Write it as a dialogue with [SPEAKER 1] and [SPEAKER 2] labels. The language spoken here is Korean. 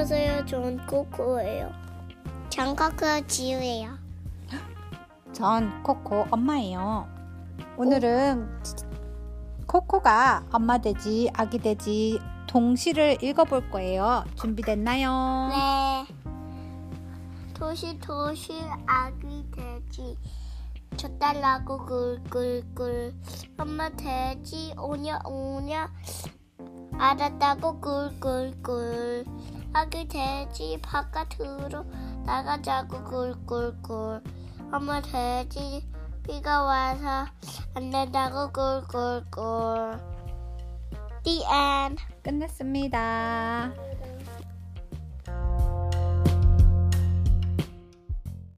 [SPEAKER 1] 전 코코예요. 전 코코 지우예요.
[SPEAKER 2] 전 코코 엄마예요. 오늘은 코코가 엄마 돼지, 아기 돼지 동시를 읽어볼 거예요. 준비됐나요?
[SPEAKER 1] 네. 도시 도시 아기 돼지 젖달라고 꿀꿀꿀 엄마 돼지 오냐 오냐 알았다고 꿀꿀꿀 아기 돼지. 바깥으로 나가자고 꿀꿀꿀. 엄마 돼지. 비가 와서 안 된다고 꿀꿀꿀. The end.
[SPEAKER 2] 끝났습니다.